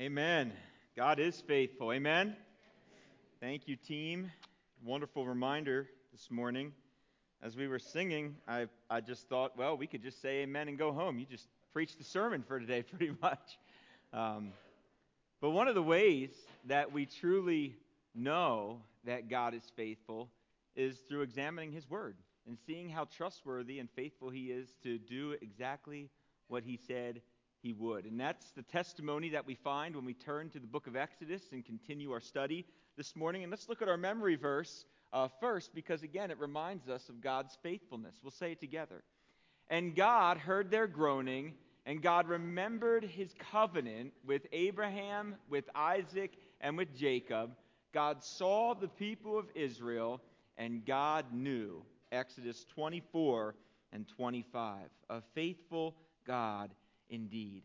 Amen. God is faithful. Amen. Thank you, team. Wonderful reminder this morning. As we were singing, I, I just thought, well, we could just say amen and go home. You just preached the sermon for today, pretty much. Um, but one of the ways that we truly know that God is faithful is through examining His Word and seeing how trustworthy and faithful He is to do exactly what He said He would. And that's the testimony that we find when we turn to the book of Exodus and continue our study this morning. And let's look at our memory verse uh, first, because again, it reminds us of God's faithfulness. We'll say it together. And God heard their groaning, and God remembered his covenant with Abraham, with Isaac, and with Jacob. God saw the people of Israel, and God knew. Exodus 24 and 25. A faithful God indeed.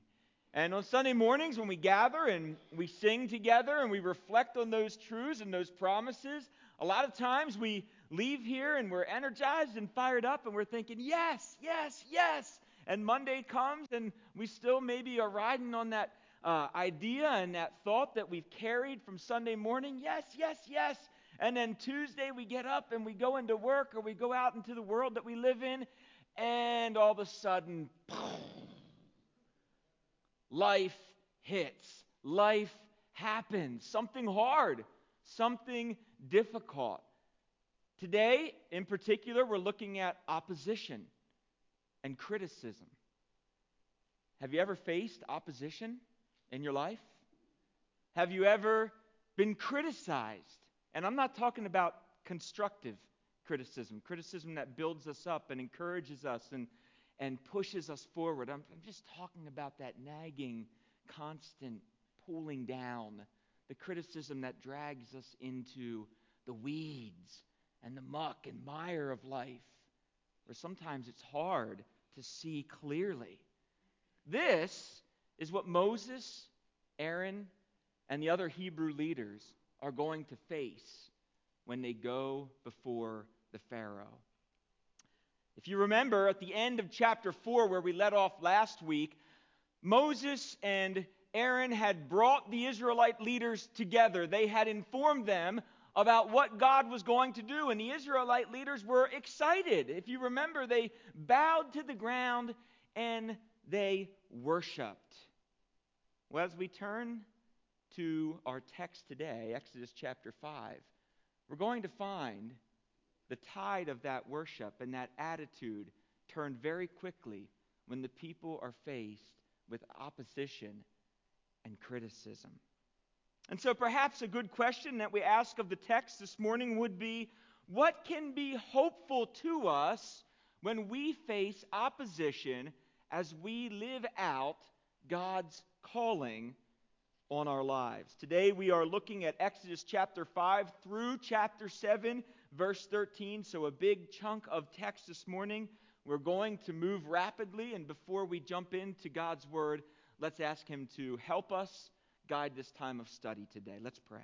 And on Sunday mornings, when we gather and we sing together and we reflect on those truths and those promises, a lot of times we leave here and we're energized and fired up and we're thinking, yes, yes, yes. And Monday comes and we still maybe are riding on that uh, idea and that thought that we've carried from Sunday morning. Yes, yes, yes. And then Tuesday we get up and we go into work or we go out into the world that we live in, and all of a sudden, life hits. Life happens. Something hard, something difficult. Today, in particular, we're looking at opposition and criticism. Have you ever faced opposition in your life? Have you ever been criticized? And I'm not talking about constructive criticism, criticism that builds us up and encourages us and and pushes us forward. I'm, I'm just talking about that nagging, constant pulling down, the criticism that drags us into the weeds and the muck and mire of life, where sometimes it's hard to see clearly. This is what Moses, Aaron, and the other Hebrew leaders are going to face when they go before the Pharaoh. If you remember at the end of chapter 4, where we let off last week, Moses and Aaron had brought the Israelite leaders together. They had informed them about what God was going to do, and the Israelite leaders were excited. If you remember, they bowed to the ground and they worshiped. Well, as we turn to our text today, Exodus chapter 5, we're going to find the tide of that worship and that attitude turn very quickly when the people are faced with opposition and criticism. And so, perhaps a good question that we ask of the text this morning would be what can be hopeful to us when we face opposition as we live out God's calling on our lives? Today, we are looking at Exodus chapter 5 through chapter 7 verse 13, so a big chunk of text this morning. We're going to move rapidly, and before we jump into God's Word, let's ask Him to help us guide this time of study today. Let's pray.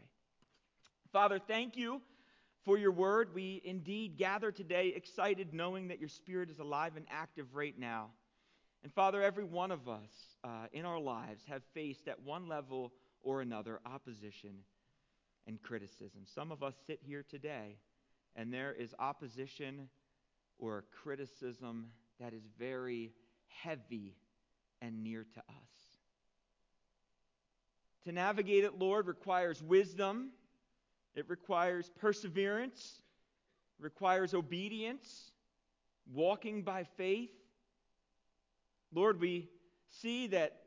Father, thank you for your Word. We indeed gather today excited knowing that your Spirit is alive and active right now. And Father, every one of us uh, in our lives have faced at one level or another opposition and criticism. Some of us sit here today and there is opposition or criticism that is very heavy and near to us. To navigate it, Lord, requires wisdom, it requires perseverance, requires obedience, walking by faith. Lord, we see that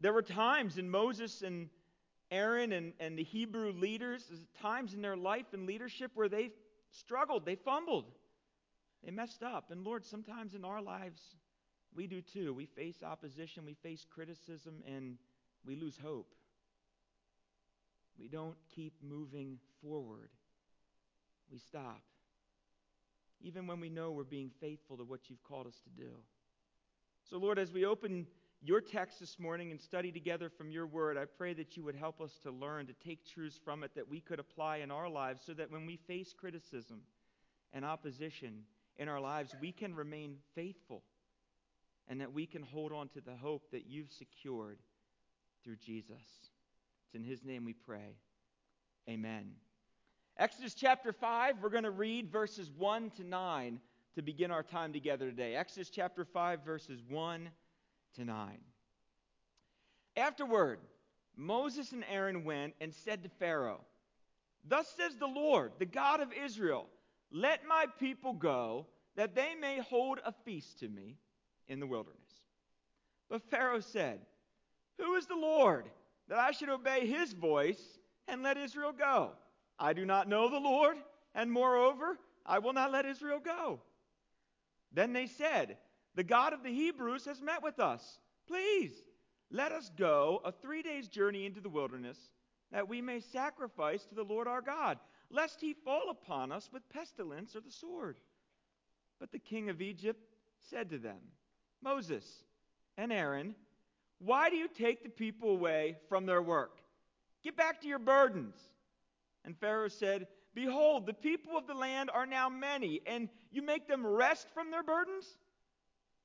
there were times in Moses and Aaron and, and the Hebrew leaders, times in their life and leadership where they struggled, they fumbled, they messed up. And Lord, sometimes in our lives, we do too. We face opposition, we face criticism, and we lose hope. We don't keep moving forward. We stop. Even when we know we're being faithful to what you've called us to do. So, Lord, as we open your text this morning and study together from your word, I pray that you would help us to learn, to take truths from it that we could apply in our lives so that when we face criticism and opposition in our lives, we can remain faithful and that we can hold on to the hope that you've secured through Jesus. It's in his name we pray. Amen. Exodus chapter 5, we're going to read verses 1 to 9 to begin our time together today. Exodus chapter 5, verses 1 to 9. Afterward, Moses and Aaron went and said to Pharaoh, Thus says the Lord, the God of Israel, let my people go, that they may hold a feast to me in the wilderness. But Pharaoh said, Who is the Lord, that I should obey his voice and let Israel go? I do not know the Lord, and moreover, I will not let Israel go. Then they said, The God of the Hebrews has met with us. Please, let us go a three days' journey into the wilderness, that we may sacrifice to the Lord our God, lest he fall upon us with pestilence or the sword. But the king of Egypt said to them, Moses and Aaron, why do you take the people away from their work? Get back to your burdens. And Pharaoh said, Behold, the people of the land are now many, and you make them rest from their burdens?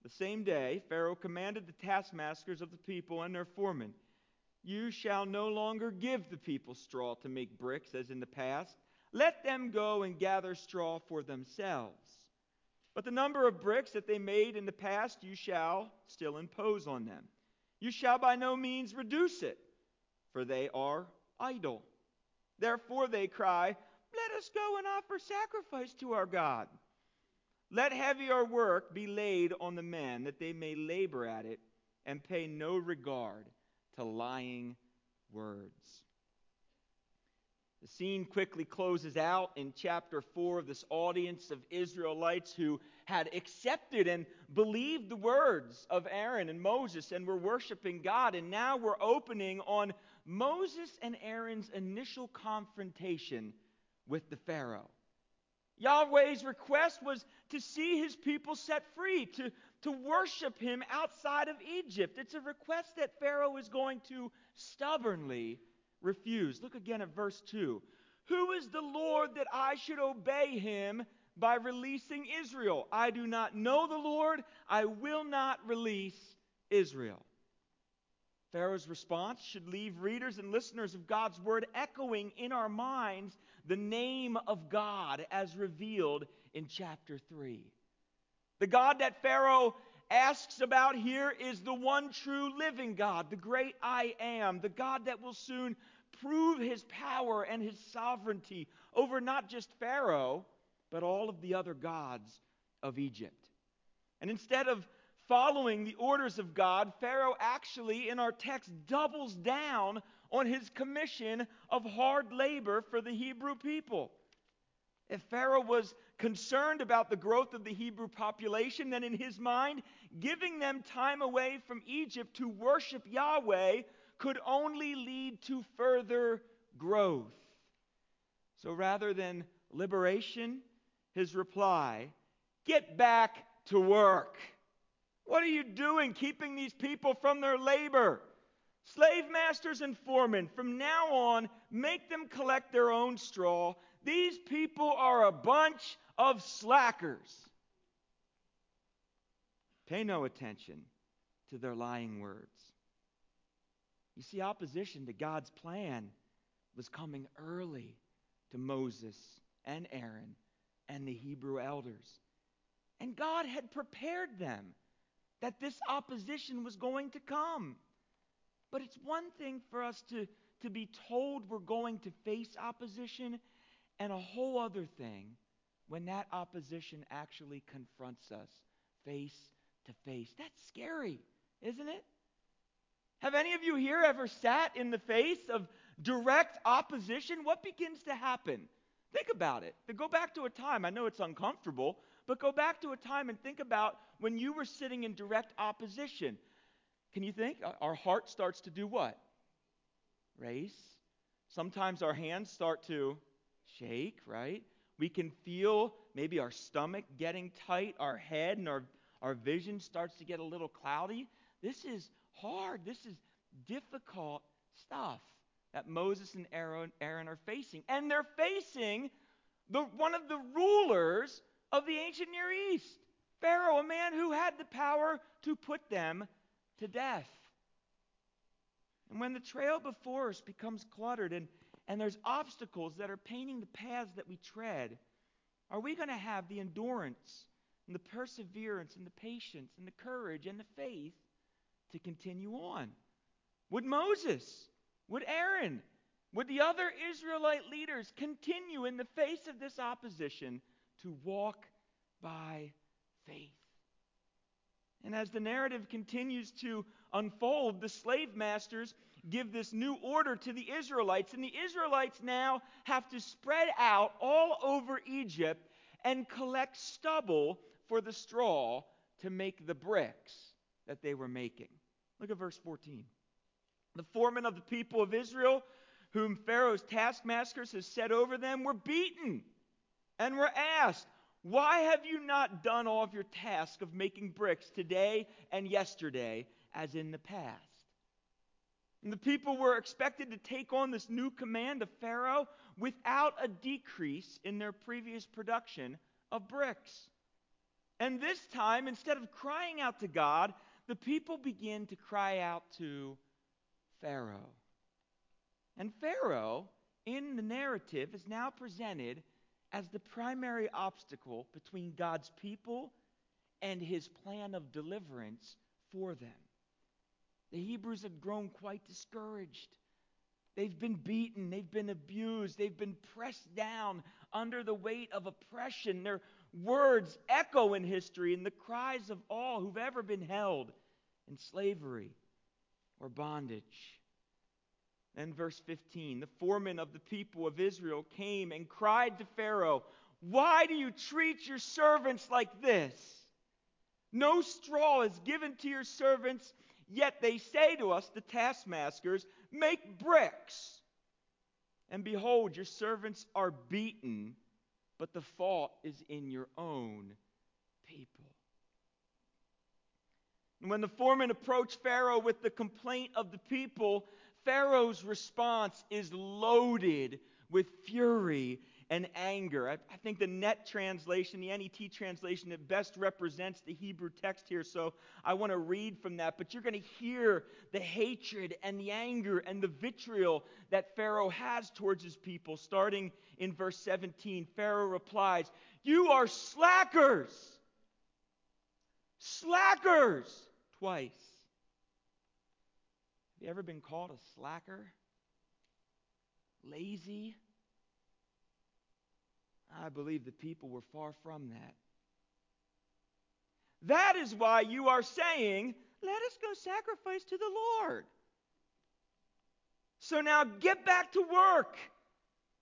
The same day, Pharaoh commanded the taskmasters of the people and their foremen, You shall no longer give the people straw to make bricks as in the past. Let them go and gather straw for themselves. But the number of bricks that they made in the past you shall still impose on them. You shall by no means reduce it, for they are idle. Therefore they cry, Let us go and offer sacrifice to our God. Let heavier work be laid on the men, that they may labor at it and pay no regard to lying words. The scene quickly closes out in chapter 4 of this audience of Israelites who had accepted and believed the words of Aaron and Moses and were worshiping God. And now we're opening on Moses and Aaron's initial confrontation with the Pharaoh. Yahweh's request was to see his people set free, to, to worship him outside of Egypt. It's a request that Pharaoh is going to stubbornly refuse. Look again at verse 2. Who is the Lord that I should obey him by releasing Israel? I do not know the Lord. I will not release Israel. Pharaoh's response should leave readers and listeners of God's word echoing in our minds the name of God as revealed in chapter 3. The God that Pharaoh asks about here is the one true living God, the great I am, the God that will soon prove his power and his sovereignty over not just Pharaoh, but all of the other gods of Egypt. And instead of following the orders of God, Pharaoh actually, in our text, doubles down on his commission of hard labor for the Hebrew people. If Pharaoh was concerned about the growth of the Hebrew population, then in his mind, giving them time away from Egypt to worship Yahweh could only lead to further growth. So rather than liberation, his reply get back to work. What are you doing keeping these people from their labor? Slave masters and foremen, from now on, make them collect their own straw. These people are a bunch of slackers. Pay no attention to their lying words. You see, opposition to God's plan was coming early to Moses and Aaron and the Hebrew elders. And God had prepared them that this opposition was going to come. But it's one thing for us to, to be told we're going to face opposition, and a whole other thing when that opposition actually confronts us face to face. That's scary, isn't it? Have any of you here ever sat in the face of direct opposition? What begins to happen? Think about it. Go back to a time, I know it's uncomfortable, but go back to a time and think about when you were sitting in direct opposition. Can you think? Our heart starts to do what? Race. Sometimes our hands start to shake, right? We can feel maybe our stomach getting tight, our head and our, our vision starts to get a little cloudy. This is hard. This is difficult stuff that Moses and Aaron, Aaron are facing. And they're facing the, one of the rulers of the ancient Near East, Pharaoh, a man who had the power to put them to death. And when the trail before us becomes cluttered and, and there's obstacles that are painting the paths that we tread, are we going to have the endurance and the perseverance and the patience and the courage and the faith to continue on? Would Moses, would Aaron, would the other Israelite leaders continue in the face of this opposition to walk by faith? And as the narrative continues to unfold, the slave masters give this new order to the Israelites, and the Israelites now have to spread out all over Egypt and collect stubble for the straw to make the bricks that they were making. Look at verse 14. The foremen of the people of Israel, whom Pharaoh's taskmasters has set over them, were beaten and were asked, why have you not done all of your task of making bricks today and yesterday as in the past? And the people were expected to take on this new command of Pharaoh without a decrease in their previous production of bricks. And this time, instead of crying out to God, the people begin to cry out to Pharaoh. And Pharaoh, in the narrative, is now presented as the primary obstacle between God's people and his plan of deliverance for them. The Hebrews had grown quite discouraged. They've been beaten, they've been abused, they've been pressed down under the weight of oppression. Their words echo in history in the cries of all who've ever been held in slavery or bondage. Then, verse 15 the foreman of the people of Israel came and cried to Pharaoh, Why do you treat your servants like this? No straw is given to your servants, yet they say to us, the taskmasters, Make bricks. And behold, your servants are beaten, but the fault is in your own people. And when the foreman approached Pharaoh with the complaint of the people, Pharaoh's response is loaded with fury and anger. I, I, think the net translation, the NET translation, it best represents the Hebrew text here. So I want to read from that. But you're going to hear the hatred and the anger and the vitriol that Pharaoh has towards his people. Starting in verse 17, Pharaoh replies, You are slackers! Slackers! Twice. Have you ever been called a slacker? Lazy? I believe the people were far from that. That is why you are saying, Let us go sacrifice to the Lord. So now get back to work.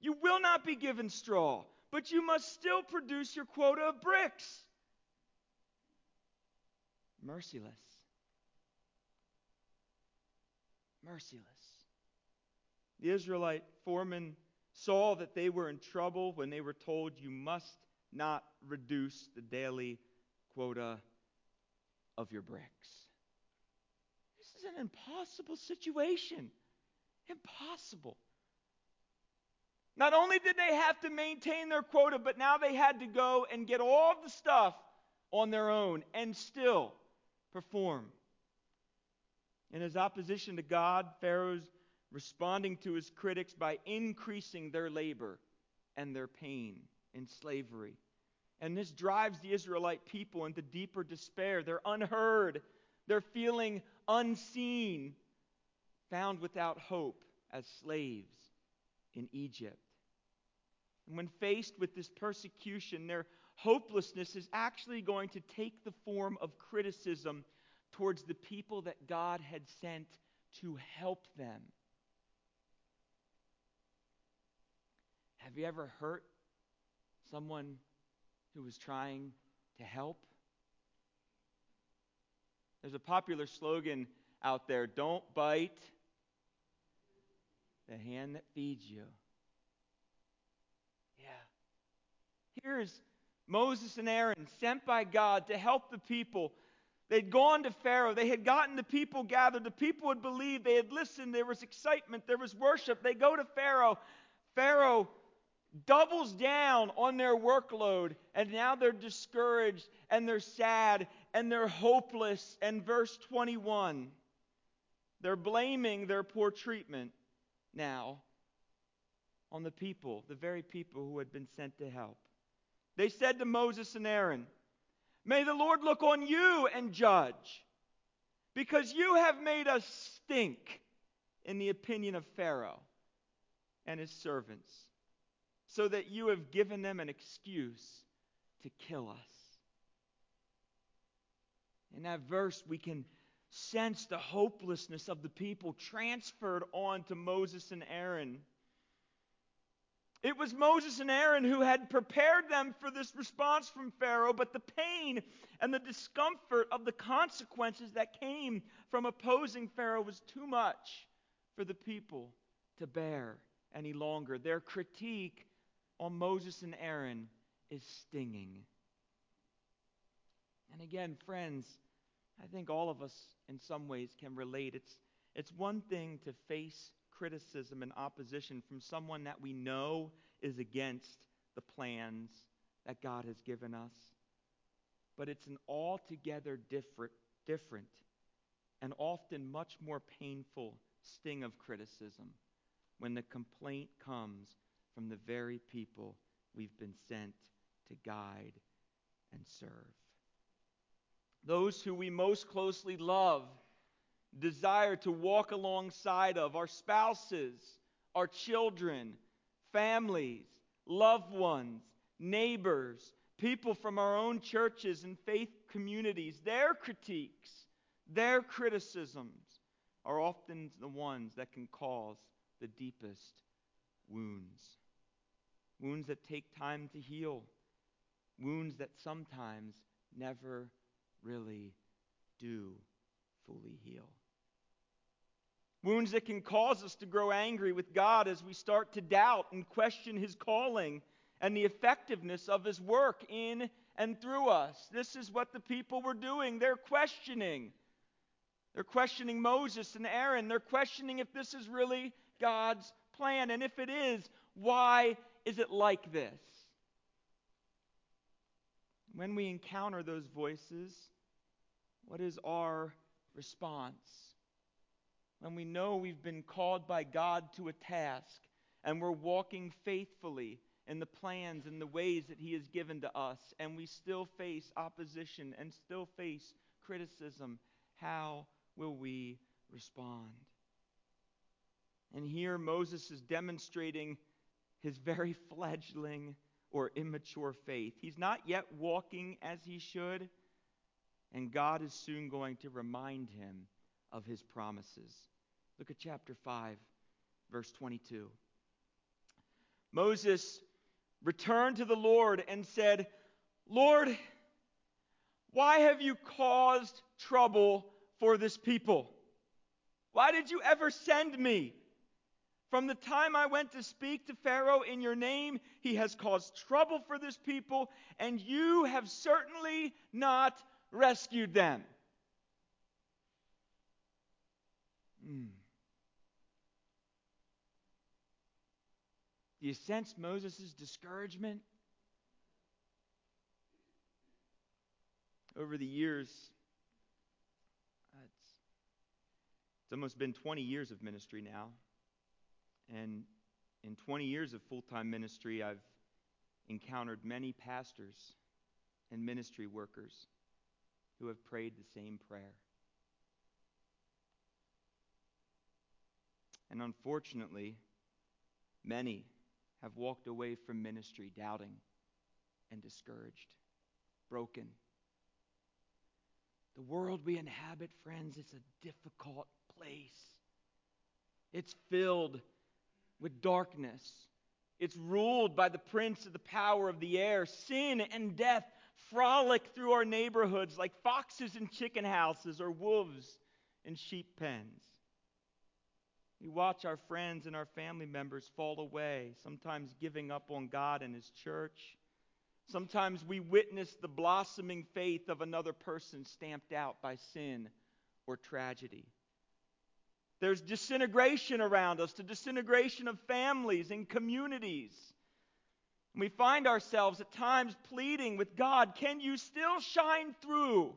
You will not be given straw, but you must still produce your quota of bricks. Merciless. merciless. The Israelite foremen saw that they were in trouble when they were told, You must not reduce the daily quota of your bricks. This is an impossible situation. Impossible. Not only did they have to maintain their quota, but now they had to go and get all the stuff on their own and still perform in his opposition to God, Pharaoh's responding to his critics by increasing their labor and their pain in slavery. And this drives the Israelite people into deeper despair. They're unheard, they're feeling unseen, found without hope as slaves in Egypt. And when faced with this persecution, their hopelessness is actually going to take the form of criticism towards the people that God had sent to help them. Have you ever hurt someone who was trying to help? There's a popular slogan out there don't bite the hand that feeds you. Yeah. Here's Moses and Aaron sent by God to help the people They'd gone to Pharaoh. They had gotten the people gathered. The people had believed. They had listened. There was excitement. There was worship. They go to Pharaoh. Pharaoh doubles down on their workload, and now they're discouraged and they're sad and they're hopeless. And verse 21 They're blaming their poor treatment now on the people, the very people who had been sent to help. They said to Moses and Aaron, May the Lord look on you and judge, because you have made us stink in the opinion of Pharaoh and his servants, so that you have given them an excuse to kill us. In that verse, we can sense the hopelessness of the people transferred on to Moses and Aaron. It was Moses and Aaron who had prepared them for this response from Pharaoh, but the pain and the discomfort of the consequences that came from opposing Pharaoh was too much for the people to bear any longer. Their critique on Moses and Aaron is stinging. And again, friends, I think all of us in some ways can relate. It's, it's one thing to face criticism and opposition from someone that we know is against the plans that God has given us. But it's an altogether different, different and often much more painful sting of criticism when the complaint comes from the very people we've been sent to guide and serve. Those who we most closely love desire to walk alongside of our spouses, our children, families, loved ones, neighbors, people from our own churches and faith communities. Their critiques, their criticisms are often the ones that can cause the deepest wounds. Wounds that take time to heal. Wounds that sometimes never really do fully heal. Wounds that can cause us to grow angry with God as we start to doubt and question His calling and the effectiveness of His work in and through us. This is what the people were doing. They're questioning. They're questioning Moses and Aaron. They're questioning if this is really God's plan. And if it is, why is it like this? When we encounter those voices, what is our response? when we know we've been called by God to a task and we're walking faithfully in the plans and the ways that He has given to us, and we still face opposition and still face criticism, how will we respond? And here Moses is demonstrating his very fledgling or immature faith. He's not yet walking as he should, and God is soon going to remind him of his promises. Look at chapter 5, verse 22. Moses returned to the Lord and said, Lord, why have you caused trouble for this people? Why did you ever send me? From the time I went to speak to Pharaoh in your name, he has caused trouble for this people, and you have certainly not rescued them. Mm. Do you sense Moses' discouragement? Over the years, it's, it's almost been 20 years of ministry now. And in 20 years of full time ministry, I've encountered many pastors and ministry workers who have prayed the same prayer. And unfortunately, many have walked away from ministry doubting and discouraged, broken. The world we inhabit, friends, is a difficult place. It's filled with darkness. It's ruled by the prince of the power of the air. Sin and death frolic through our neighborhoods like foxes in chicken houses or wolves in sheep pens. We watch our friends and our family members fall away, sometimes giving up on God and His church. Sometimes we witness the blossoming faith of another person stamped out by sin or tragedy. There's disintegration around us, the disintegration of families and communities. we find ourselves at times pleading with God, can you still shine through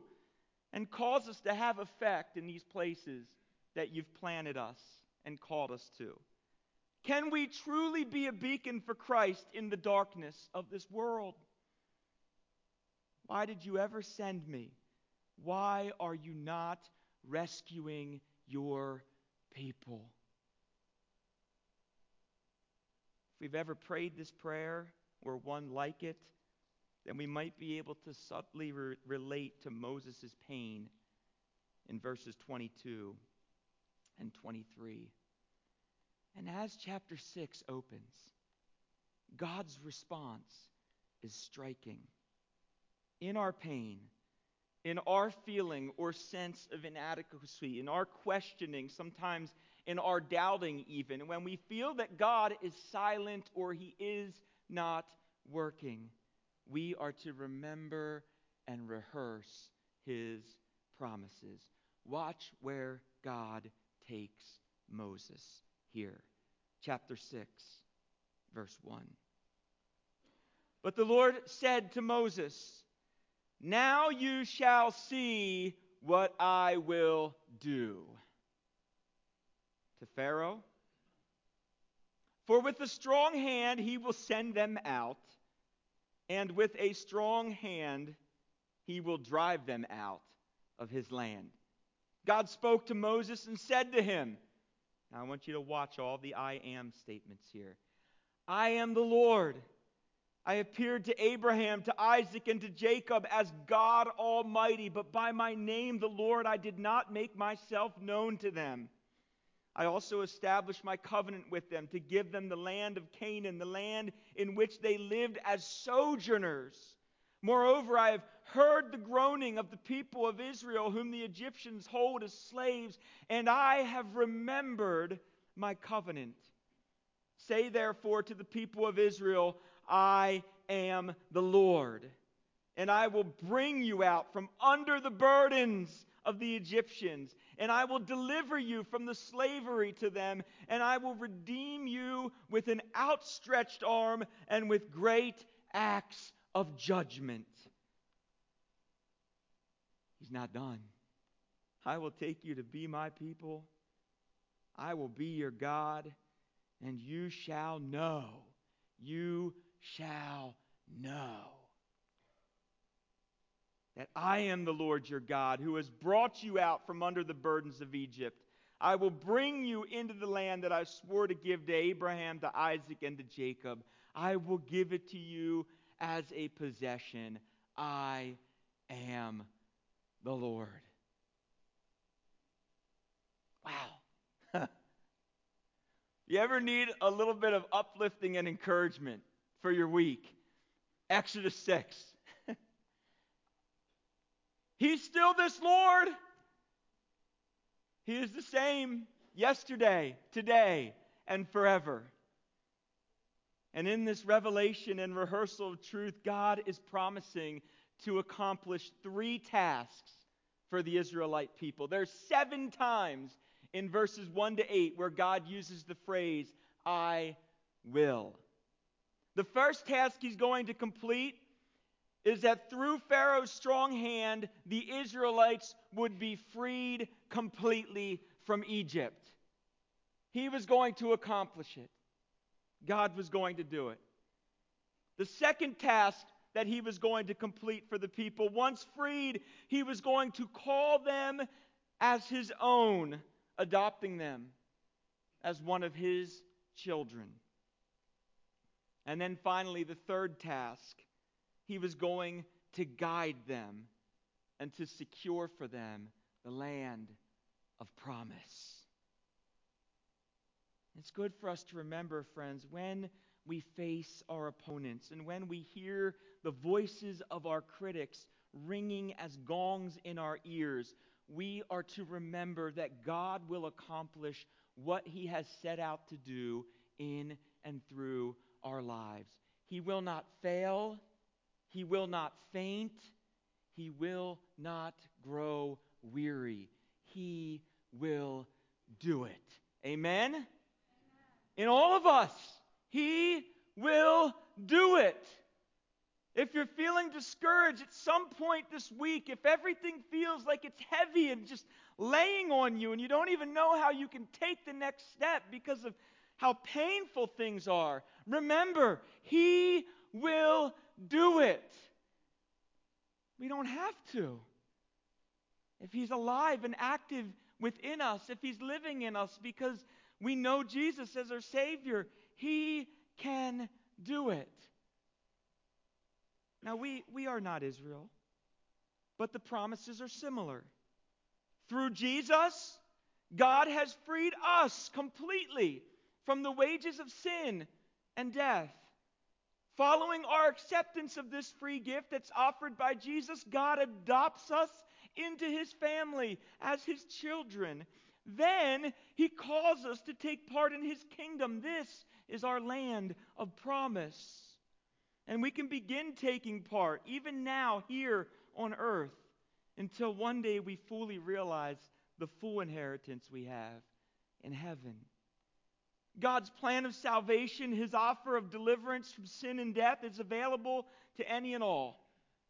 and cause us to have effect in these places that you've planted us and called us to? Can we truly be a beacon for Christ in the darkness of this world? Why did you ever send me? Why are you not rescuing your people? If we've ever prayed this prayer or one like it, then we might be able to subtly re- relate to Moses' pain in verses 22 and 23. And as chapter 6 opens, God's response is striking. In our pain, in our feeling or sense of inadequacy, in our questioning, sometimes in our doubting, even, when we feel that God is silent or he is not working, we are to remember and rehearse his promises. Watch where God takes Moses here. Chapter 6, verse 1. But the Lord said to Moses, Now you shall see what I will do. To Pharaoh, for with a strong hand he will send them out, and with a strong hand he will drive them out of his land. God spoke to Moses and said to him, Now I want you to watch all the I am statements here. I am the Lord. I appeared to Abraham, to Isaac, and to Jacob as God Almighty, but by my name, the Lord, I did not make myself known to them. I also established my covenant with them to give them the land of Canaan, the land in which they lived as sojourners. Moreover, I have heard the groaning of the people of Israel, whom the Egyptians hold as slaves, and I have remembered my covenant. Say therefore to the people of Israel, I am the Lord, and I will bring you out from under the burdens of the Egyptians, and I will deliver you from the slavery to them, and I will redeem you with an outstretched arm and with great acts of judgment. He's not done. I will take you to be my people. I will be your God, and you shall know. You shall know that I am the Lord your God who has brought you out from under the burdens of Egypt. I will bring you into the land that I swore to give to Abraham, to Isaac, and to Jacob. I will give it to you as a possession. I am the Lord. Wow. you ever need a little bit of uplifting and encouragement for your week? Exodus 6. He's still this Lord. He is the same yesterday, today, and forever. And in this revelation and rehearsal of truth, God is promising to accomplish three tasks for the Israelite people. There's seven times in verses 1 to 8 where God uses the phrase, I will. The first task he's going to complete is that through Pharaoh's strong hand, the Israelites would be freed completely from Egypt. He was going to accomplish it. God was going to do it. The second task that he was going to complete for the people, once freed, he was going to call them as his own, adopting them as one of his children. And then finally, the third task, he was going to guide them and to secure for them the land of promise. It's good for us to remember, friends, when we face our opponents and when we hear the voices of our critics ringing as gongs in our ears, we are to remember that God will accomplish what He has set out to do in and through our lives. He will not fail, He will not faint, He will not grow weary. He will do it. Amen? in all of us. He will do it. If you're feeling discouraged at some point this week, if everything feels like it's heavy and just laying on you and you don't even know how you can take the next step because of how painful things are, remember, He will do it. We don't have to. If He's alive and active within us, if He's living in us because we know Jesus as our Savior, He can do it. Now, we, we are not Israel, but the promises are similar. Through Jesus, God has freed us completely from the wages of sin and death. Following our acceptance of this free gift that's offered by Jesus, God adopts us into his family as his children. Then he calls us to take part in his kingdom. This is our land of promise. And we can begin taking part, even now, here on earth, until one day we fully realize the full inheritance we have in heaven. God's plan of salvation, his offer of deliverance from sin and death, is available to any and all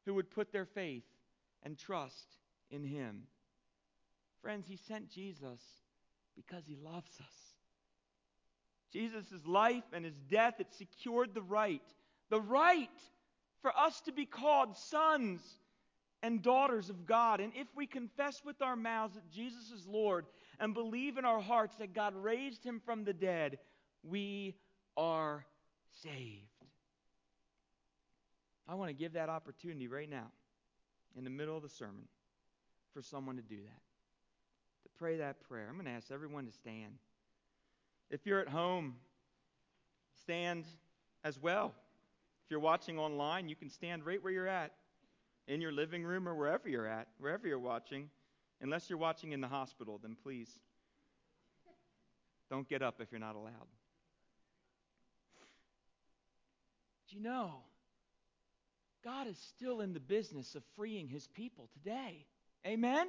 who would put their faith and trust in him. Friends, he sent Jesus because he loves us. Jesus' life and his death, it secured the right the right for us to be called sons and daughters of God. And if we confess with our mouths that Jesus is Lord and believe in our hearts that God raised him from the dead, we are saved. I want to give that opportunity right now, in the middle of the sermon, for someone to do that, to pray that prayer. I'm going to ask everyone to stand. If you're at home, stand as well. If you're watching online, you can stand right where you're at, in your living room or wherever you're at, wherever you're watching. Unless you're watching in the hospital, then please don't get up if you're not allowed. Do you know? God is still in the business of freeing his people today. Amen? Amen?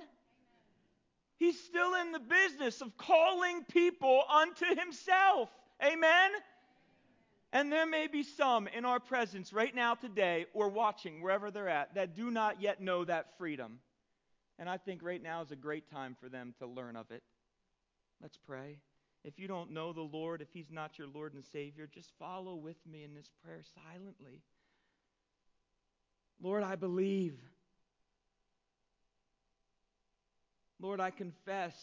He's still in the business of calling people unto himself. Amen? And there may be some in our presence right now today or watching wherever they're at that do not yet know that freedom. And I think right now is a great time for them to learn of it. Let's pray. If you don't know the Lord, if He's not your Lord and Savior, just follow with me in this prayer silently. Lord, I believe. Lord, I confess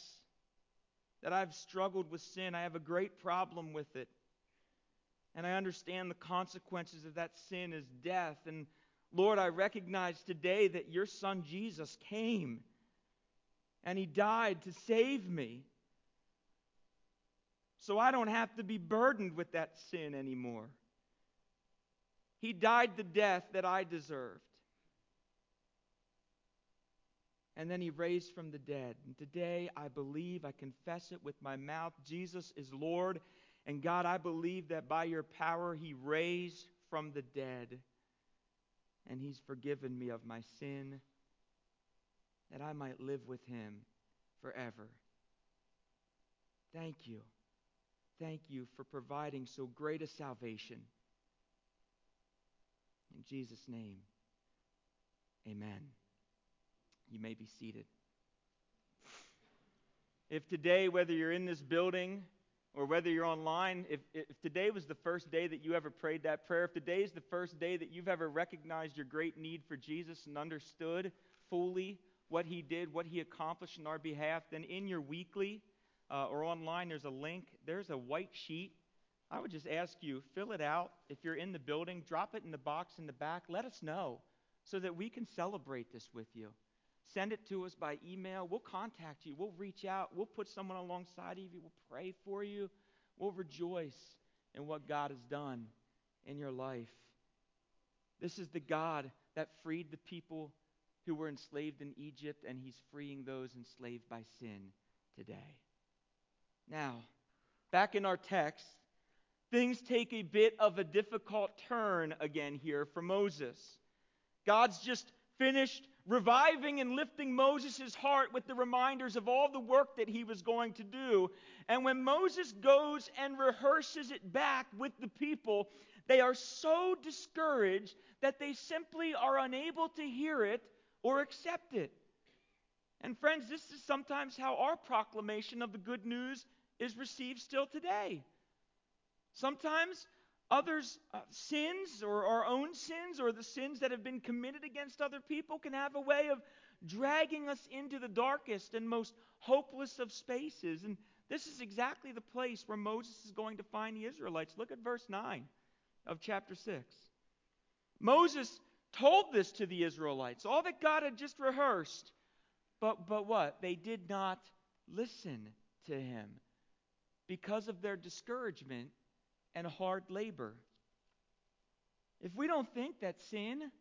that I've struggled with sin. I have a great problem with it. And I understand the consequences of that sin is death. And Lord, I recognize today that your son Jesus came and he died to save me. So I don't have to be burdened with that sin anymore. He died the death that I deserved. And then he raised from the dead. And today I believe, I confess it with my mouth Jesus is Lord and God, I believe that by your power, He raised from the dead, and He's forgiven me of my sin, that I might live with Him forever. Thank you. Thank you for providing so great a salvation. In Jesus' name, amen. You may be seated. If today, whether you're in this building, or whether you're online, if, if today was the first day that you ever prayed that prayer, if today is the first day that you've ever recognized your great need for Jesus and understood fully what he did, what he accomplished in our behalf, then in your weekly uh, or online, there's a link. There's a white sheet. I would just ask you, fill it out. If you're in the building, drop it in the box in the back. Let us know so that we can celebrate this with you. Send it to us by email. We'll contact you. We'll reach out. We'll put someone alongside of you. We'll pray for you. We'll rejoice in what God has done in your life. This is the God that freed the people who were enslaved in Egypt, and He's freeing those enslaved by sin today. Now, back in our text, things take a bit of a difficult turn again here for Moses. God's just finished reviving and lifting Moses' heart with the reminders of all the work that he was going to do. And when Moses goes and rehearses it back with the people, they are so discouraged that they simply are unable to hear it or accept it. And friends, this is sometimes how our proclamation of the good news is received still today. Sometimes others' uh, sins or our own sins or the sins that have been committed against other people can have a way of dragging us into the darkest and most hopeless of spaces. And this is exactly the place where Moses is going to find the Israelites. Look at verse 9 of chapter 6. Moses told this to the Israelites, all that God had just rehearsed. But, but what? They did not listen to him because of their discouragement and hard labor. If we don't think that sin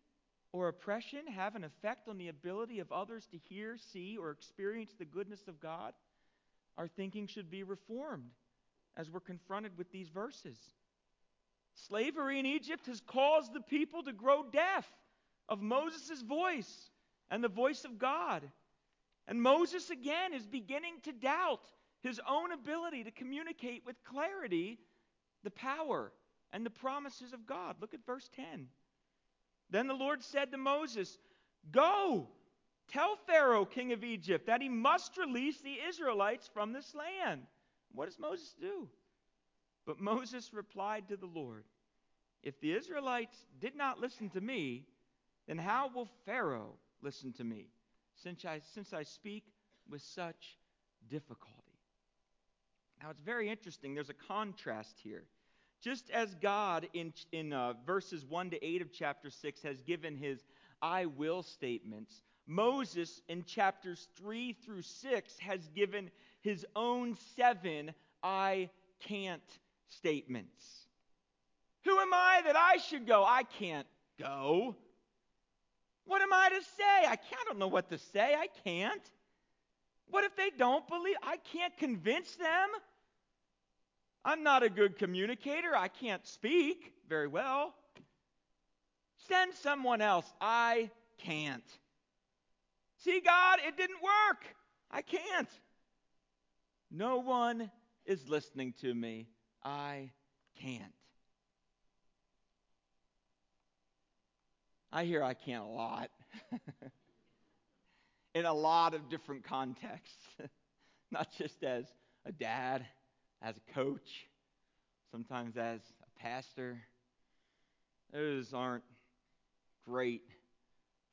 or oppression have an effect on the ability of others to hear, see, or experience the goodness of God, our thinking should be reformed as we're confronted with these verses. Slavery in Egypt has caused the people to grow deaf of Moses' voice and the voice of God. And Moses again is beginning to doubt his own ability to communicate with clarity the power and the promises of God. Look at verse 10. Then the Lord said to Moses, Go, tell Pharaoh, king of Egypt, that he must release the Israelites from this land. What does Moses do? But Moses replied to the Lord, If the Israelites did not listen to me, then how will Pharaoh listen to me, since I, since I speak with such difficulty? Now, it's very interesting. There's a contrast here. Just as God in, in uh, verses 1 to 8 of chapter 6 has given his I will statements, Moses in chapters 3 through 6 has given his own seven I can't statements. Who am I that I should go? I can't go. What am I to say? I, can't, I don't know what to say. I can't. What if they don't believe? I can't convince them. I'm not a good communicator. I can't speak very well. Send someone else. I can't. See, God, it didn't work. I can't. No one is listening to me. I can't. I hear I can't a lot. In a lot of different contexts. Not just as a dad, as a coach, sometimes as a pastor. Those aren't great,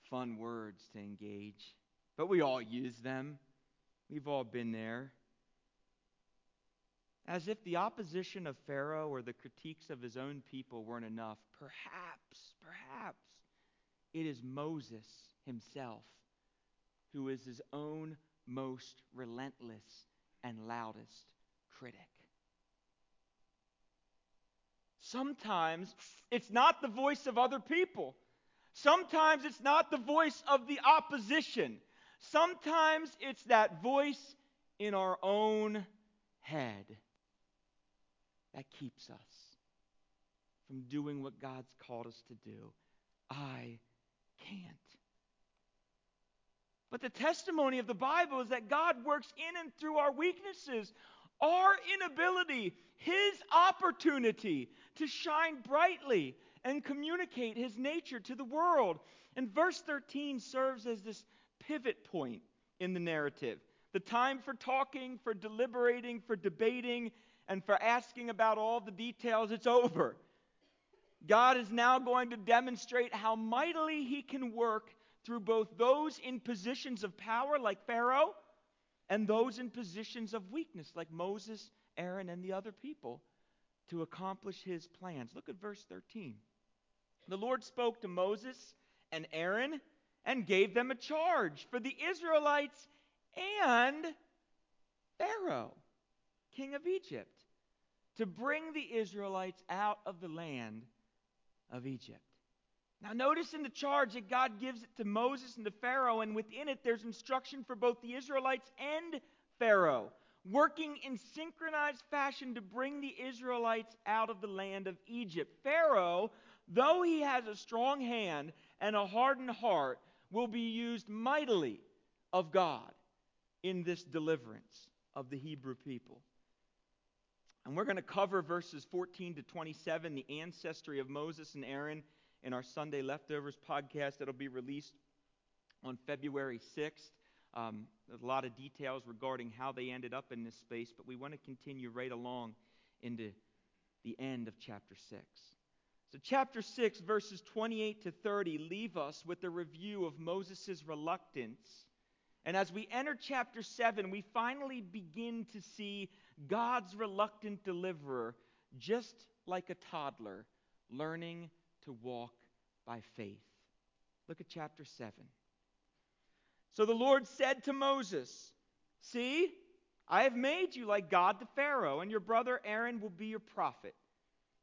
fun words to engage, but we all use them. We've all been there. As if the opposition of Pharaoh or the critiques of his own people weren't enough, perhaps, perhaps it is Moses himself who is his own most relentless and loudest critic. Sometimes it's not the voice of other people. Sometimes it's not the voice of the opposition. Sometimes it's that voice in our own head that keeps us from doing what God's called us to do. I can't. But the testimony of the Bible is that God works in and through our weaknesses, our inability, His opportunity to shine brightly and communicate His nature to the world. And verse 13 serves as this pivot point in the narrative. The time for talking, for deliberating, for debating, and for asking about all the details, it's over. God is now going to demonstrate how mightily he can work through both those in positions of power, like Pharaoh, and those in positions of weakness, like Moses, Aaron, and the other people, to accomplish his plans. Look at verse 13. The Lord spoke to Moses and Aaron and gave them a charge for the Israelites and Pharaoh, king of Egypt, to bring the Israelites out of the land of Egypt. Now, notice in the charge that God gives it to Moses and to Pharaoh, and within it there's instruction for both the Israelites and Pharaoh, working in synchronized fashion to bring the Israelites out of the land of Egypt. Pharaoh, though he has a strong hand and a hardened heart, will be used mightily of God in this deliverance of the Hebrew people. And we're going to cover verses 14 to 27, the ancestry of Moses and Aaron, in our Sunday Leftovers podcast that'll be released on February 6th. Um, a lot of details regarding how they ended up in this space, but we want to continue right along into the end of chapter 6. So, chapter 6, verses 28 to 30, leave us with a review of Moses' reluctance. And as we enter chapter 7, we finally begin to see God's reluctant deliverer, just like a toddler, learning to walk by faith. Look at chapter 7. So the Lord said to Moses, See, I have made you like God to Pharaoh, and your brother Aaron will be your prophet.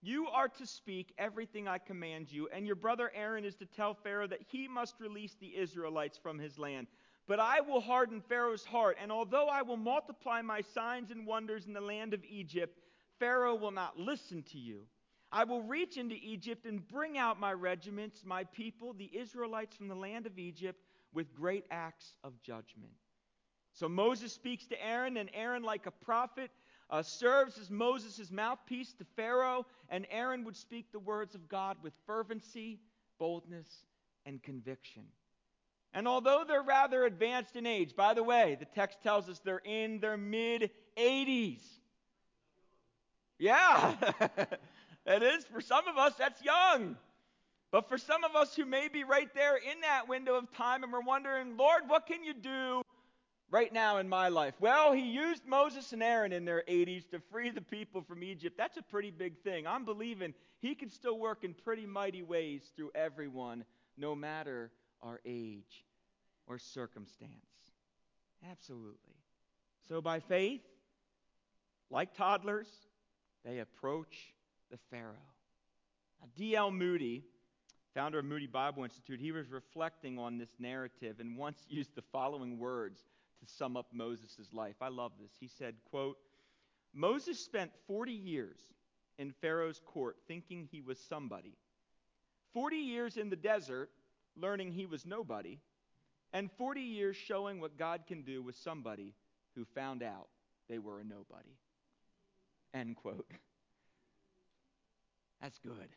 You are to speak everything I command you, and your brother Aaron is to tell Pharaoh that he must release the Israelites from his land. But I will harden Pharaoh's heart, and although I will multiply my signs and wonders in the land of Egypt, Pharaoh will not listen to you. I will reach into Egypt and bring out my regiments, my people, the Israelites from the land of Egypt, with great acts of judgment. So Moses speaks to Aaron, and Aaron, like a prophet, uh, serves as Moses' mouthpiece to Pharaoh, and Aaron would speak the words of God with fervency, boldness, and conviction. And although they're rather advanced in age, by the way, the text tells us they're in their mid 80s. Yeah, it is. For some of us, that's young. But for some of us who may be right there in that window of time and we're wondering, Lord, what can you do right now in my life? Well, he used Moses and Aaron in their 80s to free the people from Egypt. That's a pretty big thing. I'm believing he can still work in pretty mighty ways through everyone, no matter our age or circumstance. Absolutely. So by faith, like toddlers, they approach the Pharaoh. D.L. Moody, founder of Moody Bible Institute, he was reflecting on this narrative and once used the following words to sum up Moses' life. I love this. He said, quote, Moses spent 40 years in Pharaoh's court thinking he was somebody. 40 years in the desert learning he was nobody. And 40 years showing what God can do with somebody who found out they were a nobody. End quote. That's good.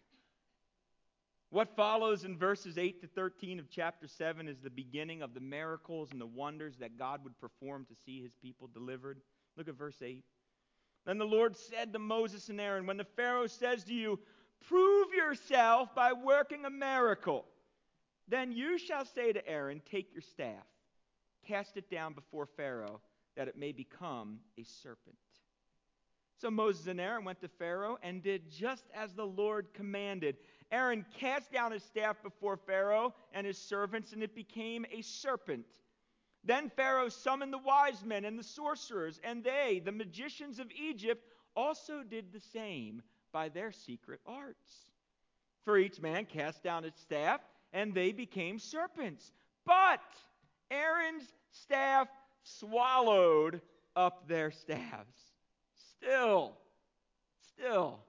What follows in verses 8 to 13 of chapter 7 is the beginning of the miracles and the wonders that God would perform to see his people delivered. Look at verse 8. Then the Lord said to Moses and Aaron, When the Pharaoh says to you, Prove yourself by working a miracle, then you shall say to Aaron, Take your staff, cast it down before Pharaoh, that it may become a serpent. So Moses and Aaron went to Pharaoh and did just as the Lord commanded. Aaron cast down his staff before Pharaoh and his servants, and it became a serpent. Then Pharaoh summoned the wise men and the sorcerers, and they, the magicians of Egypt, also did the same by their secret arts. For each man cast down his staff, and they became serpents. But Aaron's staff swallowed up their staffs. Still, still,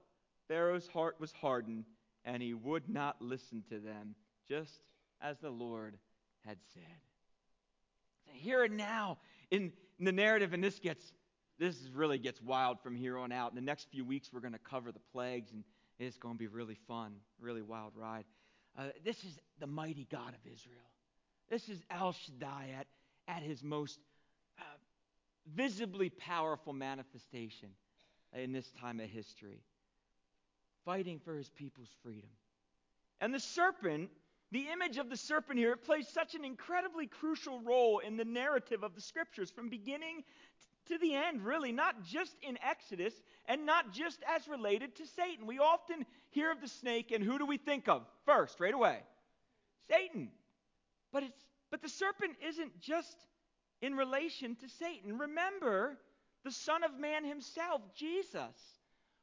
Pharaoh's heart was hardened and he would not listen to them, just as the Lord had said. Here and now in, in the narrative, and this gets this really gets wild from here on out. In the next few weeks, we're going to cover the plagues, and it's going to be really fun, really wild ride. Uh, this is the mighty God of Israel. This is El Shaddai at, at his most visibly powerful manifestation in this time of history fighting for his people's freedom. And the serpent, the image of the serpent here, it plays such an incredibly crucial role in the narrative of the scriptures from beginning to the end, really, not just in Exodus and not just as related to Satan. We often hear of the snake, and who do we think of first, right away? Satan. But, it's, but the serpent isn't just in relation to Satan. Remember, the Son of Man himself, Jesus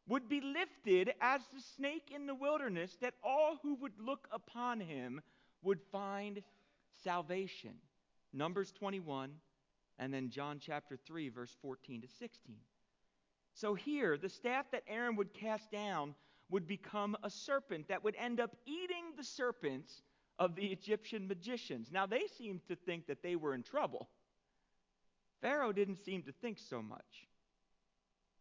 would be lifted as the snake in the wilderness, that all who would look upon him would find salvation. Numbers 21, and then John chapter 3, verse 14 to 16. So here, the staff that Aaron would cast down would become a serpent that would end up eating the serpents of the Egyptian magicians. Now, they seemed to think that they were in trouble. Pharaoh didn't seem to think so much.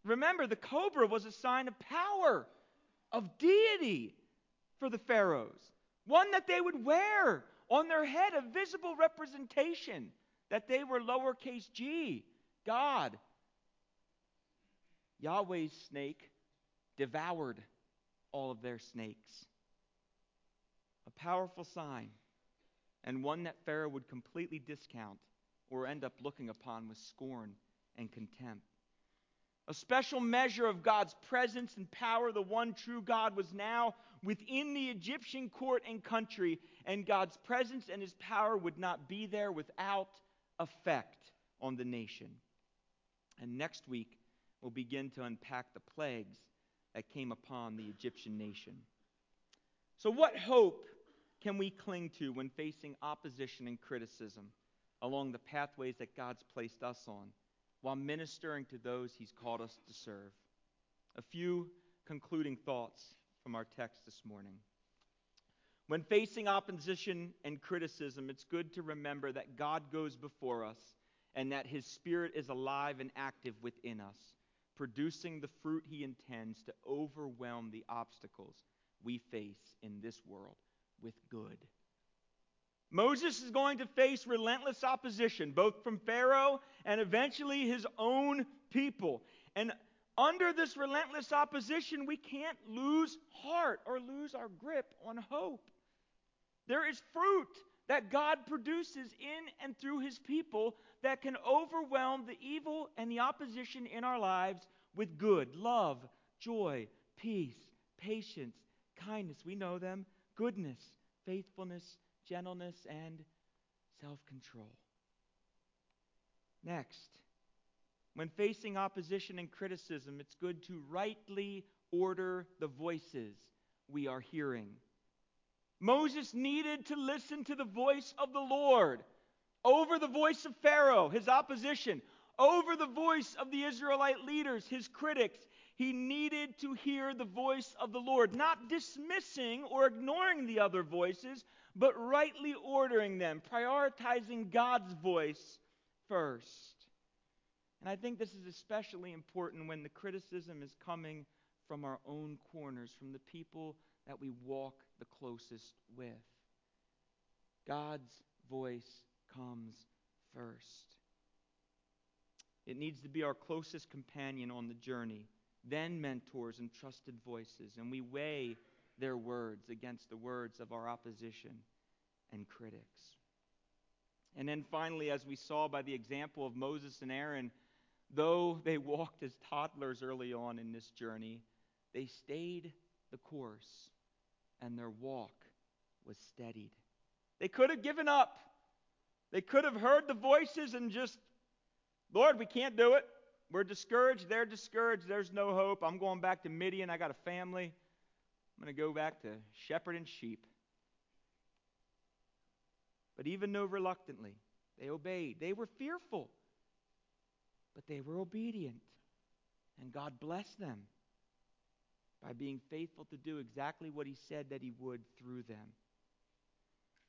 Remember, the cobra was a sign of power, of deity for the pharaohs, one that they would wear on their head, a visible representation that they were lowercase g, God. Yahweh's snake devoured all of their snakes. A powerful sign, and one that Pharaoh would completely discount or end up looking upon with scorn and contempt. A special measure of God's presence and power, the one true God, was now within the Egyptian court and country, and God's presence and his power would not be there without effect on the nation. And next week, we'll begin to unpack the plagues that came upon the Egyptian nation. So, what hope can we cling to when facing opposition and criticism along the pathways that God's placed us on while ministering to those He's called us to serve? A few concluding thoughts from our text this morning. When facing opposition and criticism, it's good to remember that God goes before us and that His Spirit is alive and active within us, producing the fruit He intends to overwhelm the obstacles we face in this world with good. Moses is going to face relentless opposition, both from Pharaoh and eventually his own people. And under this relentless opposition, we can't lose heart or lose our grip on hope. There is fruit that God produces in and through his people that can overwhelm the evil and the opposition in our lives with good, love, joy, peace, patience, kindness. We know them, goodness, faithfulness, gentleness, and self control. Next, when facing opposition and criticism, it's good to rightly order the voices we are hearing. Moses needed to listen to the voice of the Lord over the voice of Pharaoh, his opposition, over the voice of the Israelite leaders, his critics. He needed to hear the voice of the Lord, not dismissing or ignoring the other voices, but rightly ordering them, prioritizing God's voice first. And I think this is especially important when the criticism is coming from our own corners, from the people that we walk the closest with. God's voice comes first. It needs to be our closest companion on the journey, then mentors and trusted voices, and we weigh their words against the words of our opposition and critics. And then finally, as we saw by the example of Moses and Aaron, though they walked as toddlers early on in this journey, they stayed the course and their walk was steadied. They could have given up. They could have heard the voices and just, Lord, we can't do it. We're discouraged. They're discouraged. There's no hope. I'm going back to Midian. I got a family. I'm going to go back to shepherding sheep. But even though reluctantly, they obeyed. They were fearful, but they were obedient. And God blessed them by being faithful to do exactly what he said that he would through them.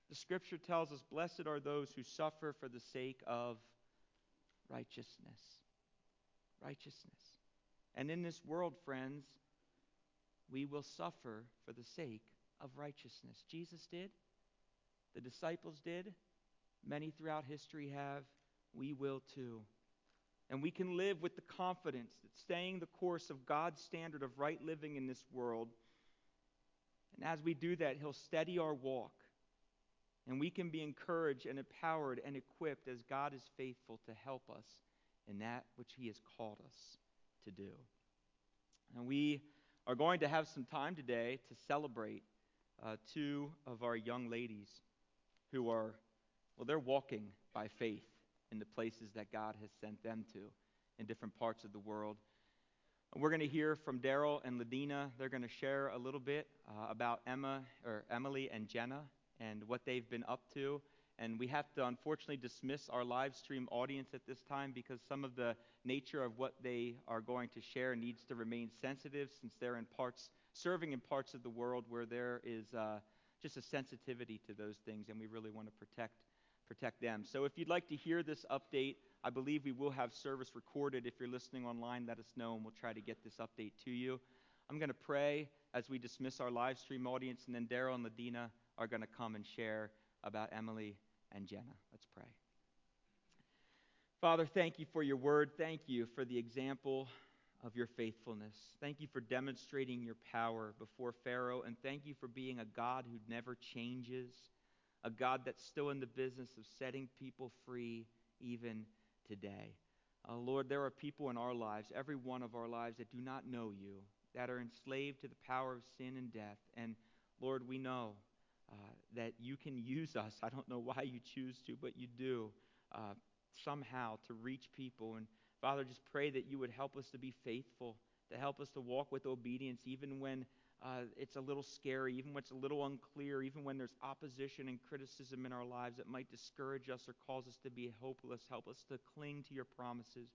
The scripture tells us, Blessed are those who suffer for the sake of righteousness. Righteousness. And in this world, friends, we will suffer for the sake of righteousness. Jesus did, the disciples did, many throughout history have. We will too. And we can live with the confidence that staying the course of God's standard of right living in this world, and as we do that, He'll steady our walk. And we can be encouraged and empowered and equipped as God is faithful to help us in that which He has called us to do. And we are going to have some time today to celebrate uh, two of our young ladies who are, well, they're walking by faith in the places that God has sent them to in different parts of the world. And We're going to hear from Daryl and Ladina. They're going to share a little bit uh, about Emma or Emily and Jenna and what they've been up to. And we have to unfortunately dismiss our live stream audience at this time because some of the nature of what they are going to share needs to remain sensitive since they're in parts serving in parts of the world where there is uh, just a sensitivity to those things, and we really want to protect protect them. So if you'd like to hear this update, I believe we will have service recorded. If you're listening online, let us know, and we'll try to get this update to you. I'm going to pray as we dismiss our live stream audience, and then Daryl and Ladina are going to come and share about Emily and Jenna. Let's pray. Father, thank you for your word. Thank you for the example of your faithfulness. Thank you for demonstrating your power before Pharaoh, and thank you for being a God who never changes, a God that's still in the business of setting people free even today. Uh, Lord, there are people in our lives, every one of our lives, that do not know you, that are enslaved to the power of sin and death. And Lord, we know uh, that you can use us. I don't know why you choose to, but you do uh, somehow to reach people. And Father, just pray that you would help us to be faithful, to help us to walk with obedience, even when uh, it's a little scary, even when it's a little unclear, even when there's opposition and criticism in our lives that might discourage us or cause us to be hopeless. Help us to cling to your promises,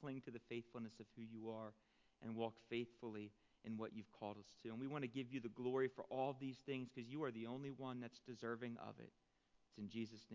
cling to the faithfulness of who you are, and walk faithfully in what you've called us to. And we want to give you the glory for all these things because you are the only one that's deserving of it. It's in Jesus' name.